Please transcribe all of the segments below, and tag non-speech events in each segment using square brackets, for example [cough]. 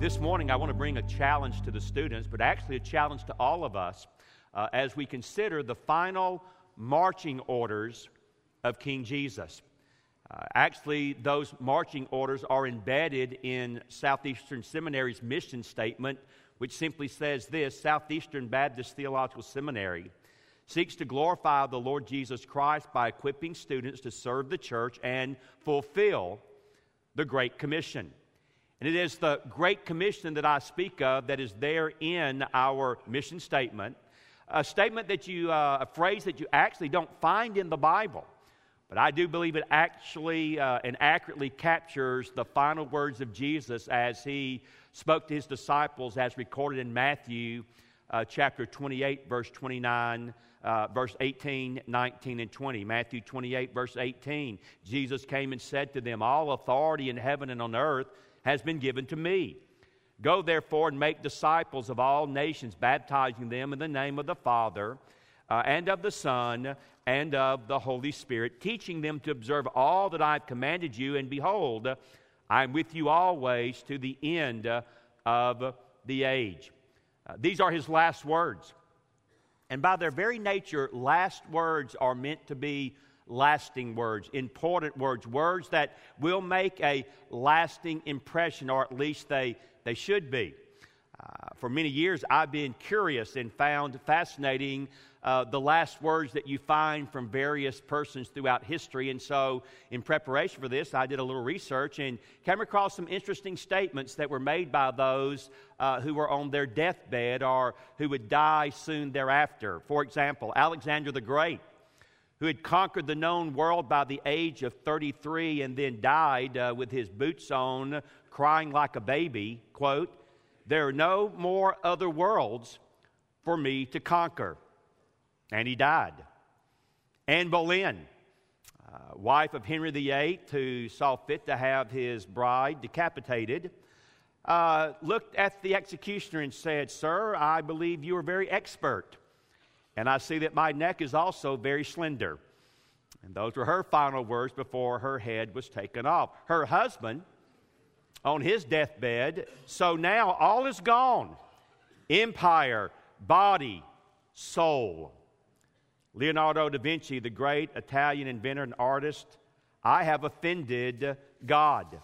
This morning, I want to bring a challenge to the students, but actually a challenge to all of us uh, as we consider the final marching orders of King Jesus. Uh, actually, those marching orders are embedded in Southeastern Seminary's mission statement, which simply says this Southeastern Baptist Theological Seminary seeks to glorify the Lord Jesus Christ by equipping students to serve the church and fulfill the Great Commission. And it is the Great Commission that I speak of that is there in our mission statement. A statement that you, uh, a phrase that you actually don't find in the Bible. But I do believe it actually uh, and accurately captures the final words of Jesus as he spoke to his disciples, as recorded in Matthew uh, chapter 28, verse 29, uh, verse 18, 19, and 20. Matthew 28, verse 18. Jesus came and said to them, All authority in heaven and on earth has been given to me. Go therefore and make disciples of all nations, baptizing them in the name of the Father uh, and of the Son and of the Holy Spirit, teaching them to observe all that I've commanded you. And behold, I'm with you always to the end of the age. Uh, these are his last words. And by their very nature, last words are meant to be lasting words, important words, words that will make a lasting impression, or at least they, they should be. Uh, for many years, I've been curious and found fascinating uh, the last words that you find from various persons throughout history. And so, in preparation for this, I did a little research and came across some interesting statements that were made by those uh, who were on their deathbed or who would die soon thereafter. For example, Alexander the Great who had conquered the known world by the age of 33 and then died uh, with his boots on, crying like a baby, quote, There are no more other worlds for me to conquer. And he died. Anne Boleyn, uh, wife of Henry VIII, who saw fit to have his bride decapitated, uh, looked at the executioner and said, Sir, I believe you are very expert and I see that my neck is also very slender. And those were her final words before her head was taken off. Her husband, on his deathbed, so now all is gone empire, body, soul. Leonardo da Vinci, the great Italian inventor and artist, I have offended God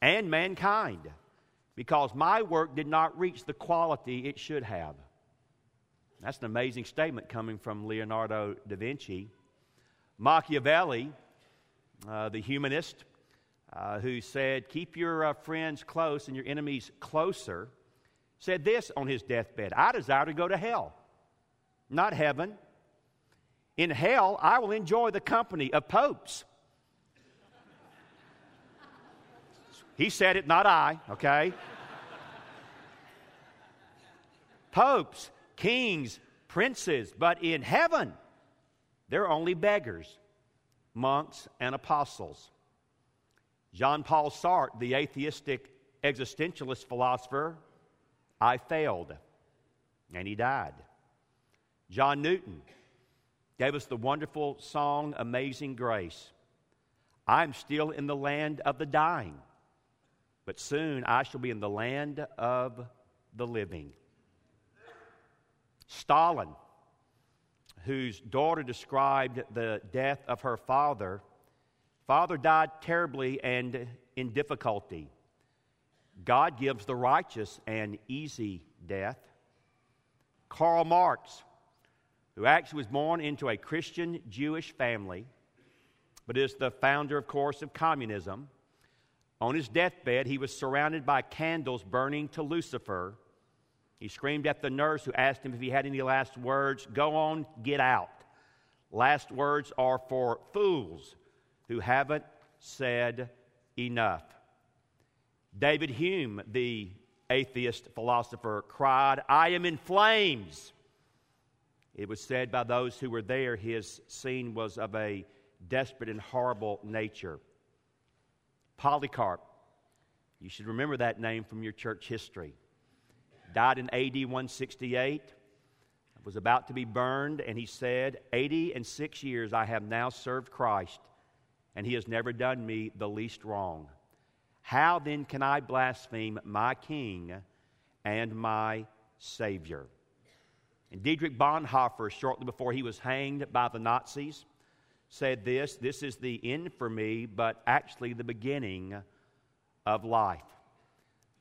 and mankind because my work did not reach the quality it should have. That's an amazing statement coming from Leonardo da Vinci. Machiavelli, uh, the humanist, uh, who said, Keep your uh, friends close and your enemies closer, said this on his deathbed I desire to go to hell, not heaven. In hell, I will enjoy the company of popes. he said it, not I, okay? popes kings, princes, but in heaven, they're only beggars, monks, and apostles. Jean Paul Sartre, the atheistic existentialist philosopher, I failed, and he died. John Newton gave us the wonderful song, Amazing Grace. I'm still in the land of the dying, but soon I shall be in the land of the living. Stalin, whose daughter described the death of her father, father died terribly and in difficulty. God gives the righteous an easy death. Karl Marx, who actually was born into a Christian Jewish family, but is the founder, of course, of communism. On his deathbed, he was surrounded by candles burning to Lucifer he screamed at the nurse who asked him if he had any last words Go on, get out. Last words are for fools who haven't said enough. David Hume, the atheist philosopher, cried, I am in flames. It was said by those who were there his scene was of a desperate and horrible nature. Polycarp, you should remember that name from your church history, died in AD 168, was about to be burned, and he said, 80 and six years I have now served Christ, and he has never done me the least wrong. How then can I blaspheme my King and my Savior? And Dietrich Bonhoeffer, shortly before he was hanged by the Nazis, said this This is the end for me, but actually the beginning of life.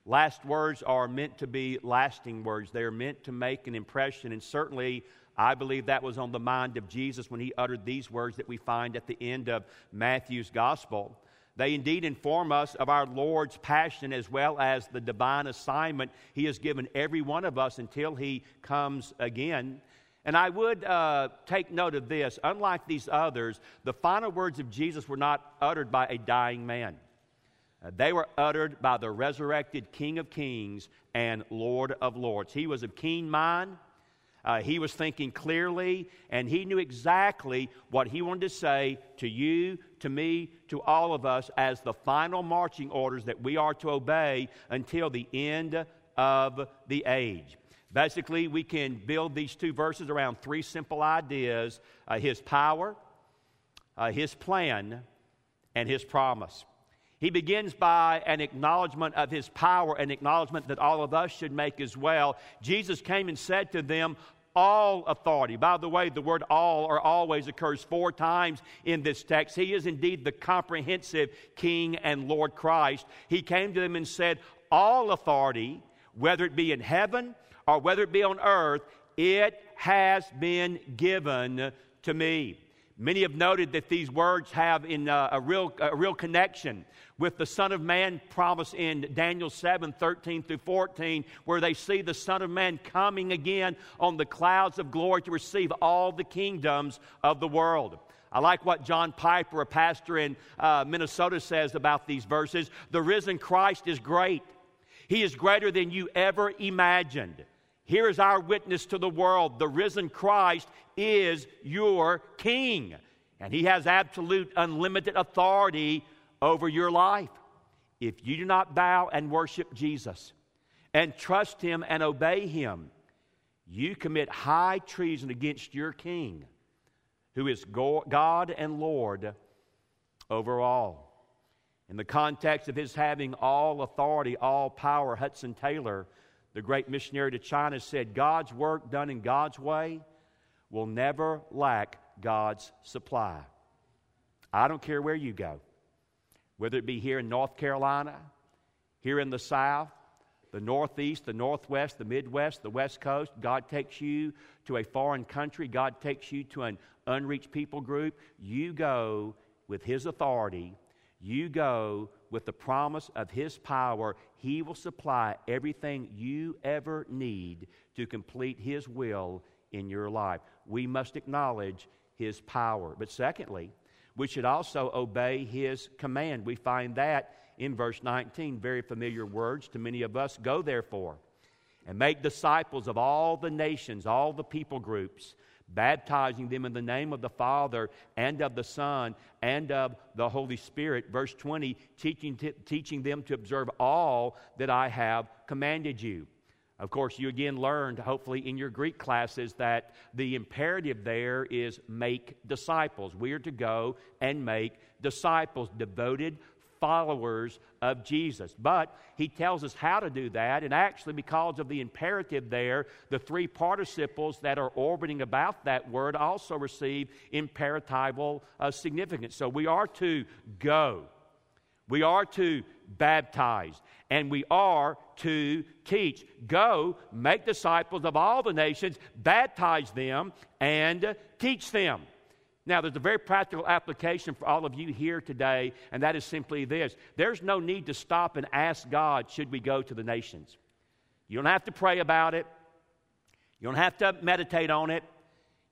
Last words are meant to be lasting words. They are meant to make an impression, and certainly I believe that was on the mind of Jesus when he uttered these words that we find at the end of Matthew's gospel. They indeed inform us of our Lord's passion as well as the divine assignment He has given every one of us until He comes again. And I would uh, take note of this. Unlike these others, the final words of Jesus were not uttered by a dying man. Uh, they were uttered by the resurrected King of Kings and Lord of Lords. He was of keen mind, uh, he was thinking clearly, and he knew exactly what he wanted to say to you, to me, to all of us as the final marching orders that we are to obey until the end of the age. Basically, we can build these two verses around three simple ideas uh, his power, uh, his plan, and his promise. He begins by an acknowledgement of his power, an acknowledgement that all of us should make as well. Jesus came and said to them, all authority. By the way, the word all or always occurs four times in this text. He is indeed the comprehensive King and Lord Christ. He came to them and said, All authority, whether it be in heaven or whether it be on earth, it has been given to me. Many have noted that these words have in, uh, a, real, a real connection with the Son of Man promise in Daniel 7 13 through 14, where they see the Son of Man coming again on the clouds of glory to receive all the kingdoms of the world. I like what John Piper, a pastor in uh, Minnesota, says about these verses. The risen Christ is great, He is greater than you ever imagined. Here is our witness to the world. The risen Christ is your King, and He has absolute, unlimited authority over your life. If you do not bow and worship Jesus and trust Him and obey Him, you commit high treason against your King, who is God and Lord over all. In the context of his having all authority, all power, Hudson Taylor the great missionary to China, said, God's work done in God's way will never lack God's supply. I don't care where you go, whether it be here in North Carolina, here in the South, the Northeast, the Northwest, the Midwest, the West Coast. God takes you to a foreign country, God takes you to an unreached people group. You go with His authority, you go with the promise of His power, He will supply everything you ever need to complete His will in your life. We must acknowledge His power. But secondly, we should also obey His command. We find that in verse 19, very familiar words to many of us. Go therefore and make disciples of all the nations, all the people groups baptizing them in the name of the Father and of the Son and of the Holy Spirit. Verse 20, teaching, t- teaching them to observe all that I have commanded you. Of course, you again learned, hopefully, in your Greek classes, that the imperative there is make disciples. We are to go and make disciples, devoted followers of Jesus. But he tells us how to do that, and actually, because of the imperative there, the three participles that are orbiting about that word also receive imperatival uh, significance. So we are to go, we are to baptize, and we are to teach. Go, make disciples of all the nations, baptize them, and teach them. Now, there's a very practical application for all of you here today, and that is simply this there's no need to stop and ask God, should we go to the nations? You don't have to pray about it, you don't have to meditate on it,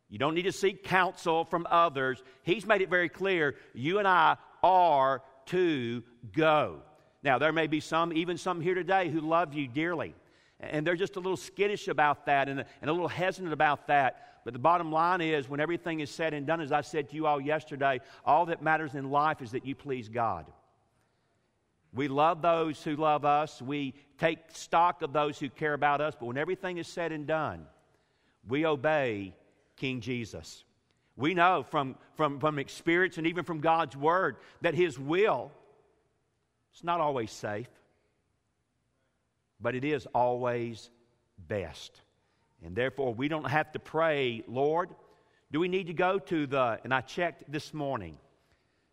you don't need to seek counsel from others. He's made it very clear you and I are to go. Now, there may be some, even some here today, who love you dearly. And they're just a little skittish about that and, a little hesitant about that. But the bottom line is, when everything is said and done, as I said to you all yesterday, all that matters in life is that you please God. We love those who love us. We take stock of those who care about us. But when everything is said and done, we obey King Jesus. We know from, from, from experience and even from God's Word that His will is not always safe, but it is always best. And therefore, we don't have to pray, Lord, do we need to go to the, and I checked this morning,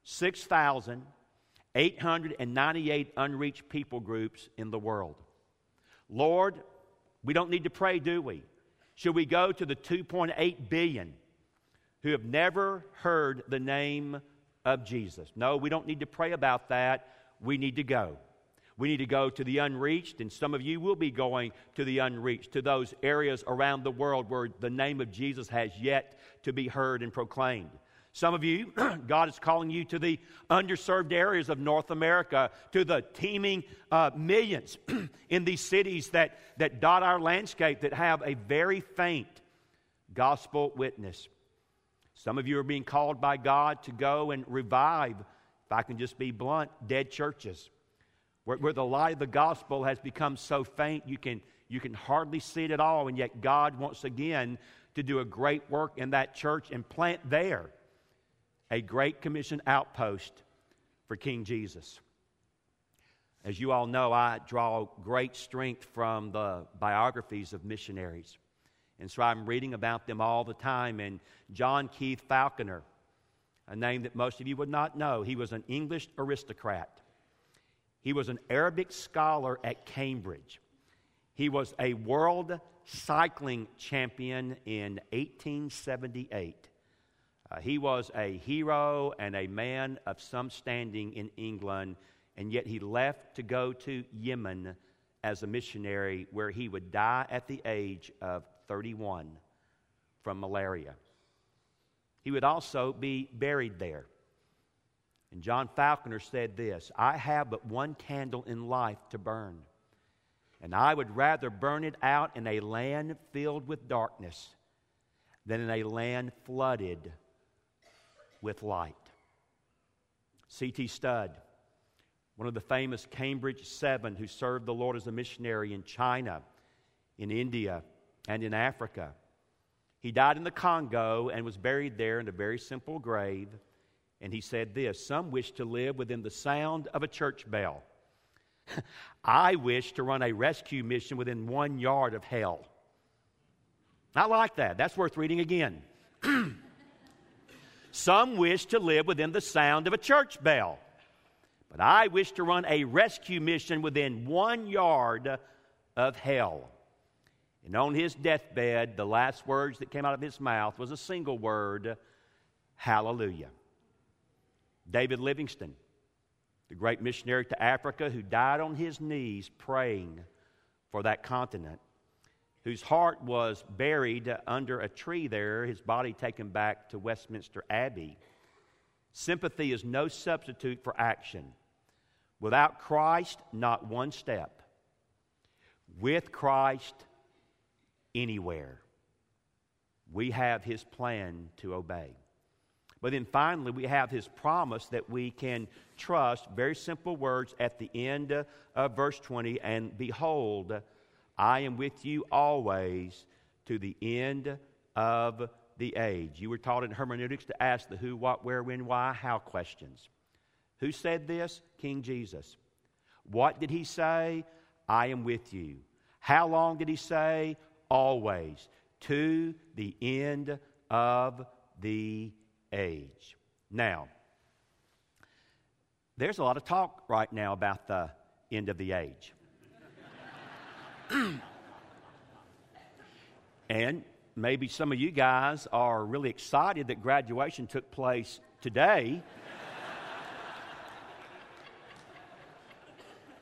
6,898 unreached people groups in the world. Lord, we don't need to pray, do we? Should we go to the 2.8 billion who have never heard the name of Jesus? No, we don't need to pray about that. We need to go. We need to go to the unreached, and some of you will be going to the unreached, to those areas around the world where the name of Jesus has yet to be heard and proclaimed. Some of you, [clears throat] God is calling you to the underserved areas of North America, to the teeming uh, millions [clears throat] in these cities that, that dot our landscape that have a very faint gospel witness. Some of you are being called by God to go and revive, if I can just be blunt, dead churches where, where the light of the gospel has become so faint you can, you can hardly see it at all, and yet God wants again to do a great work in that church and plant there a great commission outpost for King Jesus. As you all know, I draw great strength from the biographies of missionaries. And so I'm reading about them all the time. And John Keith Falconer, a name that most of you would not know, he was an English aristocrat. He was an Arabic scholar at Cambridge. He was a world cycling champion in 1878. Uh, he was a hero and a man of some standing in England, and yet he left to go to Yemen as a missionary, where he would die at the age of 31 from malaria. He would also be buried there. And John Falconer said this I have but one candle in life to burn, and I would rather burn it out in a land filled with darkness than in a land flooded with light. C.T. Studd, one of the famous Cambridge Seven who served the Lord as a missionary in China, in India, and in Africa. He died in the Congo and was buried there in a very simple grave. And he said this Some wish to live within the sound of a church bell. [laughs] I wish to run a rescue mission within one yard of hell. I like that. That's worth reading again. [clears throat] Some wish to live within the sound of a church bell. But I wish to run a rescue mission within one yard of hell. And on his deathbed, the last words that came out of his mouth was a single word Hallelujah. David Livingstone, the great missionary to Africa who died on his knees praying for that continent, whose heart was buried under a tree there, his body taken back to Westminster Abbey. Sympathy is no substitute for action. Without Christ, not one step. With Christ, anywhere. We have his plan to obey. But then finally, we have his promise that we can trust. Very simple words at the end of verse 20 and behold, I am with you always to the end of the age. You were taught in hermeneutics to ask the who, what, where, when, why, how questions. Who said this? King Jesus. What did he say? I am with you. How long did he say? Always. To the end of the age. Now, there's a lot of talk right now about the end of the age. [clears throat] and maybe some of you guys are really excited that graduation took place today [laughs]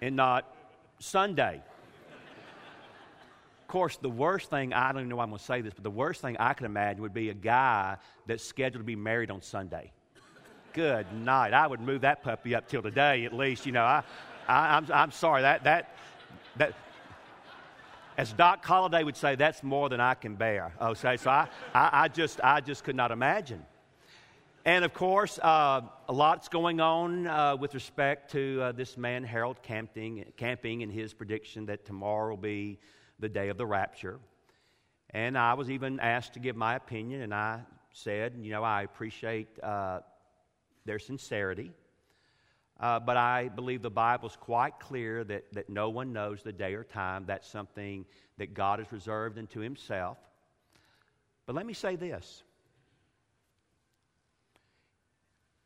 and not Sunday. Of course, the worst thing, I don't even know why I'm going to say this, but the worst thing I can imagine would be a guy that's scheduled to be married on Sunday. Good night. I would move that puppy up till today at least. You know, I, I, I'm, I'm sorry. That, that, that, as Doc Holliday would say, that's more than I can bear. Okay, so I, I, I just, I just could not imagine. And of course, uh, a lot's going on uh, with respect to uh, this man, Harold Camping, Camping, and his prediction that tomorrow will be the day of the rapture. And I was even asked to give my opinion, and I said, you know, I appreciate uh, their sincerity. Uh, but I believe the Bible is quite clear that, that no one knows the day or time. That's something that God has reserved unto Himself. But let me say this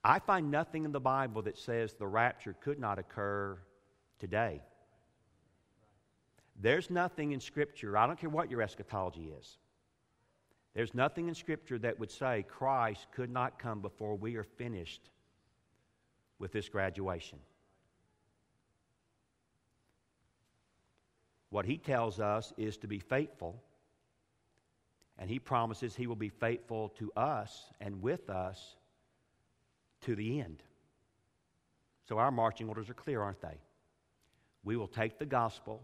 I find nothing in the Bible that says the rapture could not occur today. There's nothing in Scripture, I don't care what your eschatology is, there's nothing in Scripture that would say Christ could not come before we are finished with this graduation. What he tells us is to be faithful, and he promises he will be faithful to us and with us to the end. So our marching orders are clear, aren't they? We will take the gospel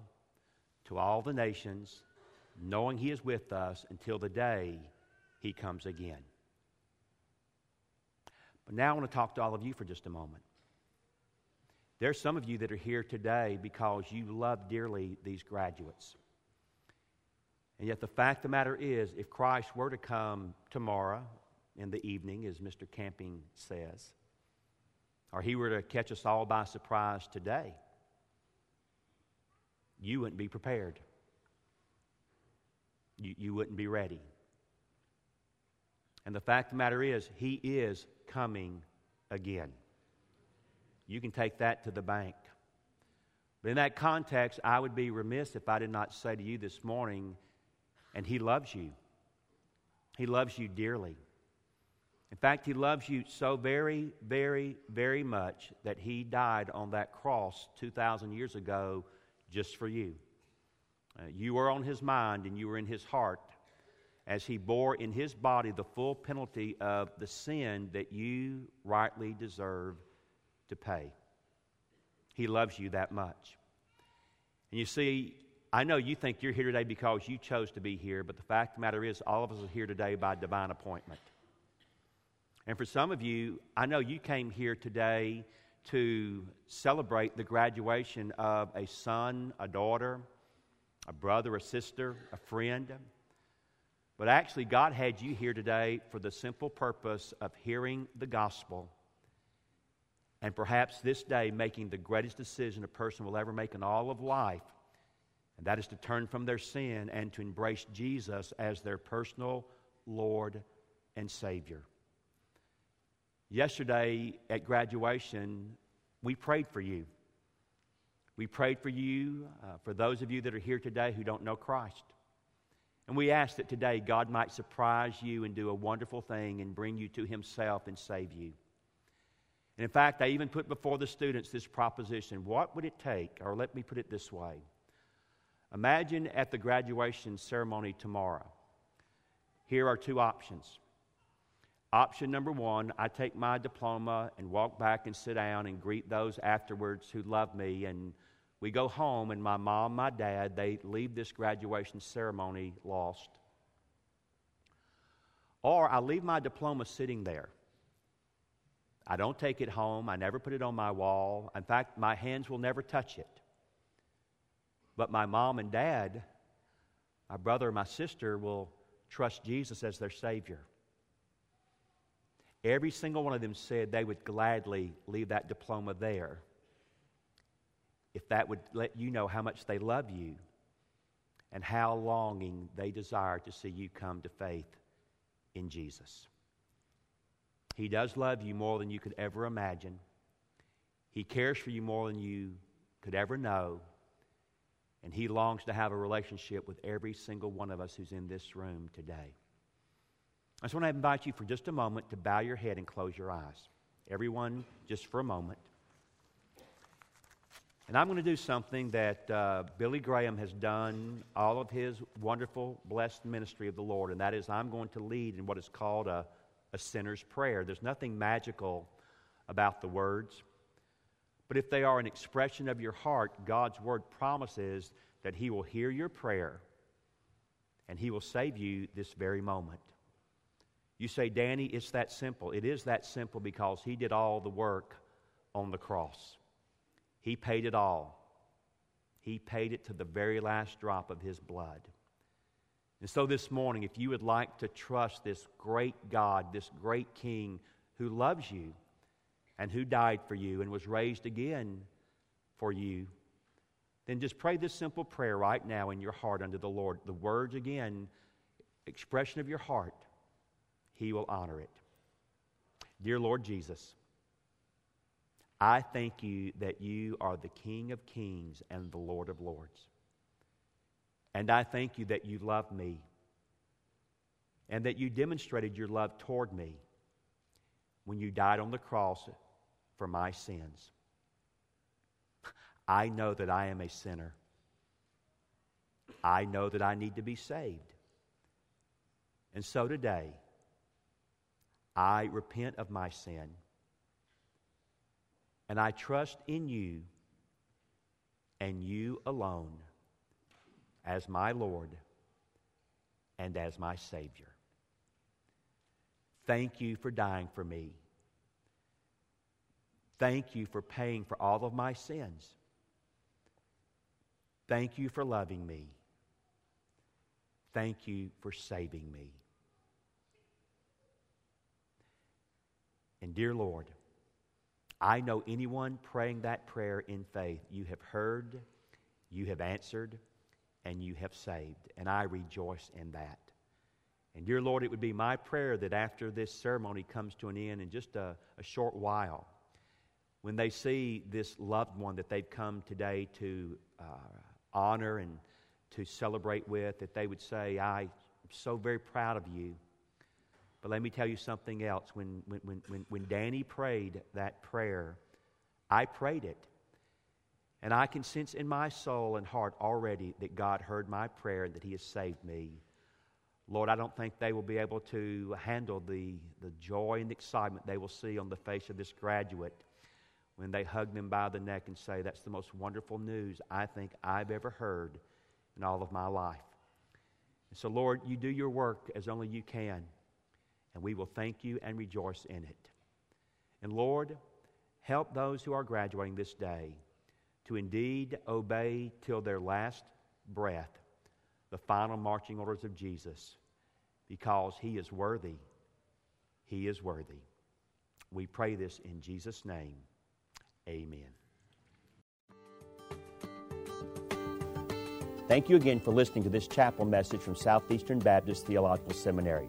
to all the nations, knowing He is with us until the day He comes again. But now I want to talk to all of you for just a moment. There's some of you that are here today because you love dearly these graduates. And yet, the fact of the matter is, if Christ were to come tomorrow in the evening, as Mr. Camping says, or he were to catch us all by surprise today, you wouldn't be prepared. You, you wouldn't be ready. And the fact of the matter is, he is coming again. You can take that to the bank. But in that context, I would be remiss if I did not say to you this morning, and he loves you. He loves you dearly. In fact, He loves you so very, very, very much that He died on that cross 2,000 years ago just for you. Uh, you were on His mind and you were in His heart as He bore in His body the full penalty of the sin that you rightly deserve to pay. He loves you that much. And you see, I know you think you're here today because you chose to be here, but the fact of the matter is, all of us are here today by divine appointment. And for some of you, I know you came here today to celebrate the graduation of a son, a daughter, a brother, a sister, a friend. But actually, God had you here today for the simple purpose of hearing the gospel and perhaps this day making the greatest decision a person will ever make in all of life. And that is to turn from their sin and to embrace Jesus as their personal Lord and Savior. Yesterday at graduation, we prayed for you. We prayed for you, uh, for those of you that are here today who don't know Christ. And we ask that today God might surprise you and do a wonderful thing and bring you to Himself and save you. And in fact, I even put before the students this proposition what would it take? Or let me put it this way Imagine at the graduation ceremony tomorrow. Here are two options. Option number one, I take my diploma and walk back and sit down and greet those afterwards who love me. And we go home, and my mom, my dad, they leave this graduation ceremony lost. Or I leave my diploma sitting there. I don't take it home. I never put it on my wall. In fact, my hands will never touch it. But my mom and dad, my brother my sister will trust Jesus as their Savior. Every single one of them said they would gladly leave that diploma there if that would let you know how much they love you and how longing they desire to see you come to faith in Jesus. He does love you more than you could ever imagine. He cares for you more than you could ever know. And He longs to have a relationship with every single one of us who's in this room today. I just want to invite you for just a moment to bow your head and close your eyes. Everyone, just for a moment. And I'm going to do something that uh, Billy Graham has done all of his wonderful, blessed ministry of the Lord, and that is I'm going to lead in what is called a, a sinner's prayer. There's nothing magical about the words, But if they are an expression of your heart, God's word promises that He will hear your prayer and He will save you this very moment. You say, Danny, it's that simple. It is that simple because He did all the work on the cross. He paid it all. He paid it to the very last drop of His blood. And so this morning, if you would like to trust this great God, this great King who loves you and who died for you and was raised again for you, then just pray this simple prayer right now in your heart unto the Lord. The words again, expression of your heart, He will honor it. Dear Lord Jesus, I thank you that you are the King of kings and the Lord of lords. And I thank you that you love me and that you demonstrated your love toward me when you died on the cross for my sins. I know that I am a sinner. I know that I need to be saved. And so today, I repent of my sin. And I trust in you and you alone as my Lord and as my Savior. Thank you for dying for me. Thank you for paying for all of my sins. Thank you for loving me. Thank you for saving me. And dear Lord, I know anyone praying that prayer in faith, you have heard, you have answered, and you have saved. And I rejoice in that. And dear Lord, it would be my prayer that after this ceremony comes to an end in just a, a short while, when they see this loved one that they've come today to uh, honor and to celebrate with, that they would say, I'm so very proud of you. But let me tell you something else. When, when, when, when Danny prayed that prayer, I prayed it. And I can sense in my soul and heart already that God heard my prayer and that He has saved me. Lord, I don't think they will be able to handle the, the joy and excitement they will see on the face of this graduate when they hug them by the neck and say, That's the most wonderful news I think I've ever heard in all of my life. And so, Lord, you do your work as only you can, and we will thank you and rejoice in it. And Lord, help those who are graduating this day to indeed obey till their last breath the final marching orders of Jesus because he is worthy. He is worthy. We pray this in Jesus' name. Amen. Thank you again for listening to this chapel message from Southeastern Baptist Theological Seminary.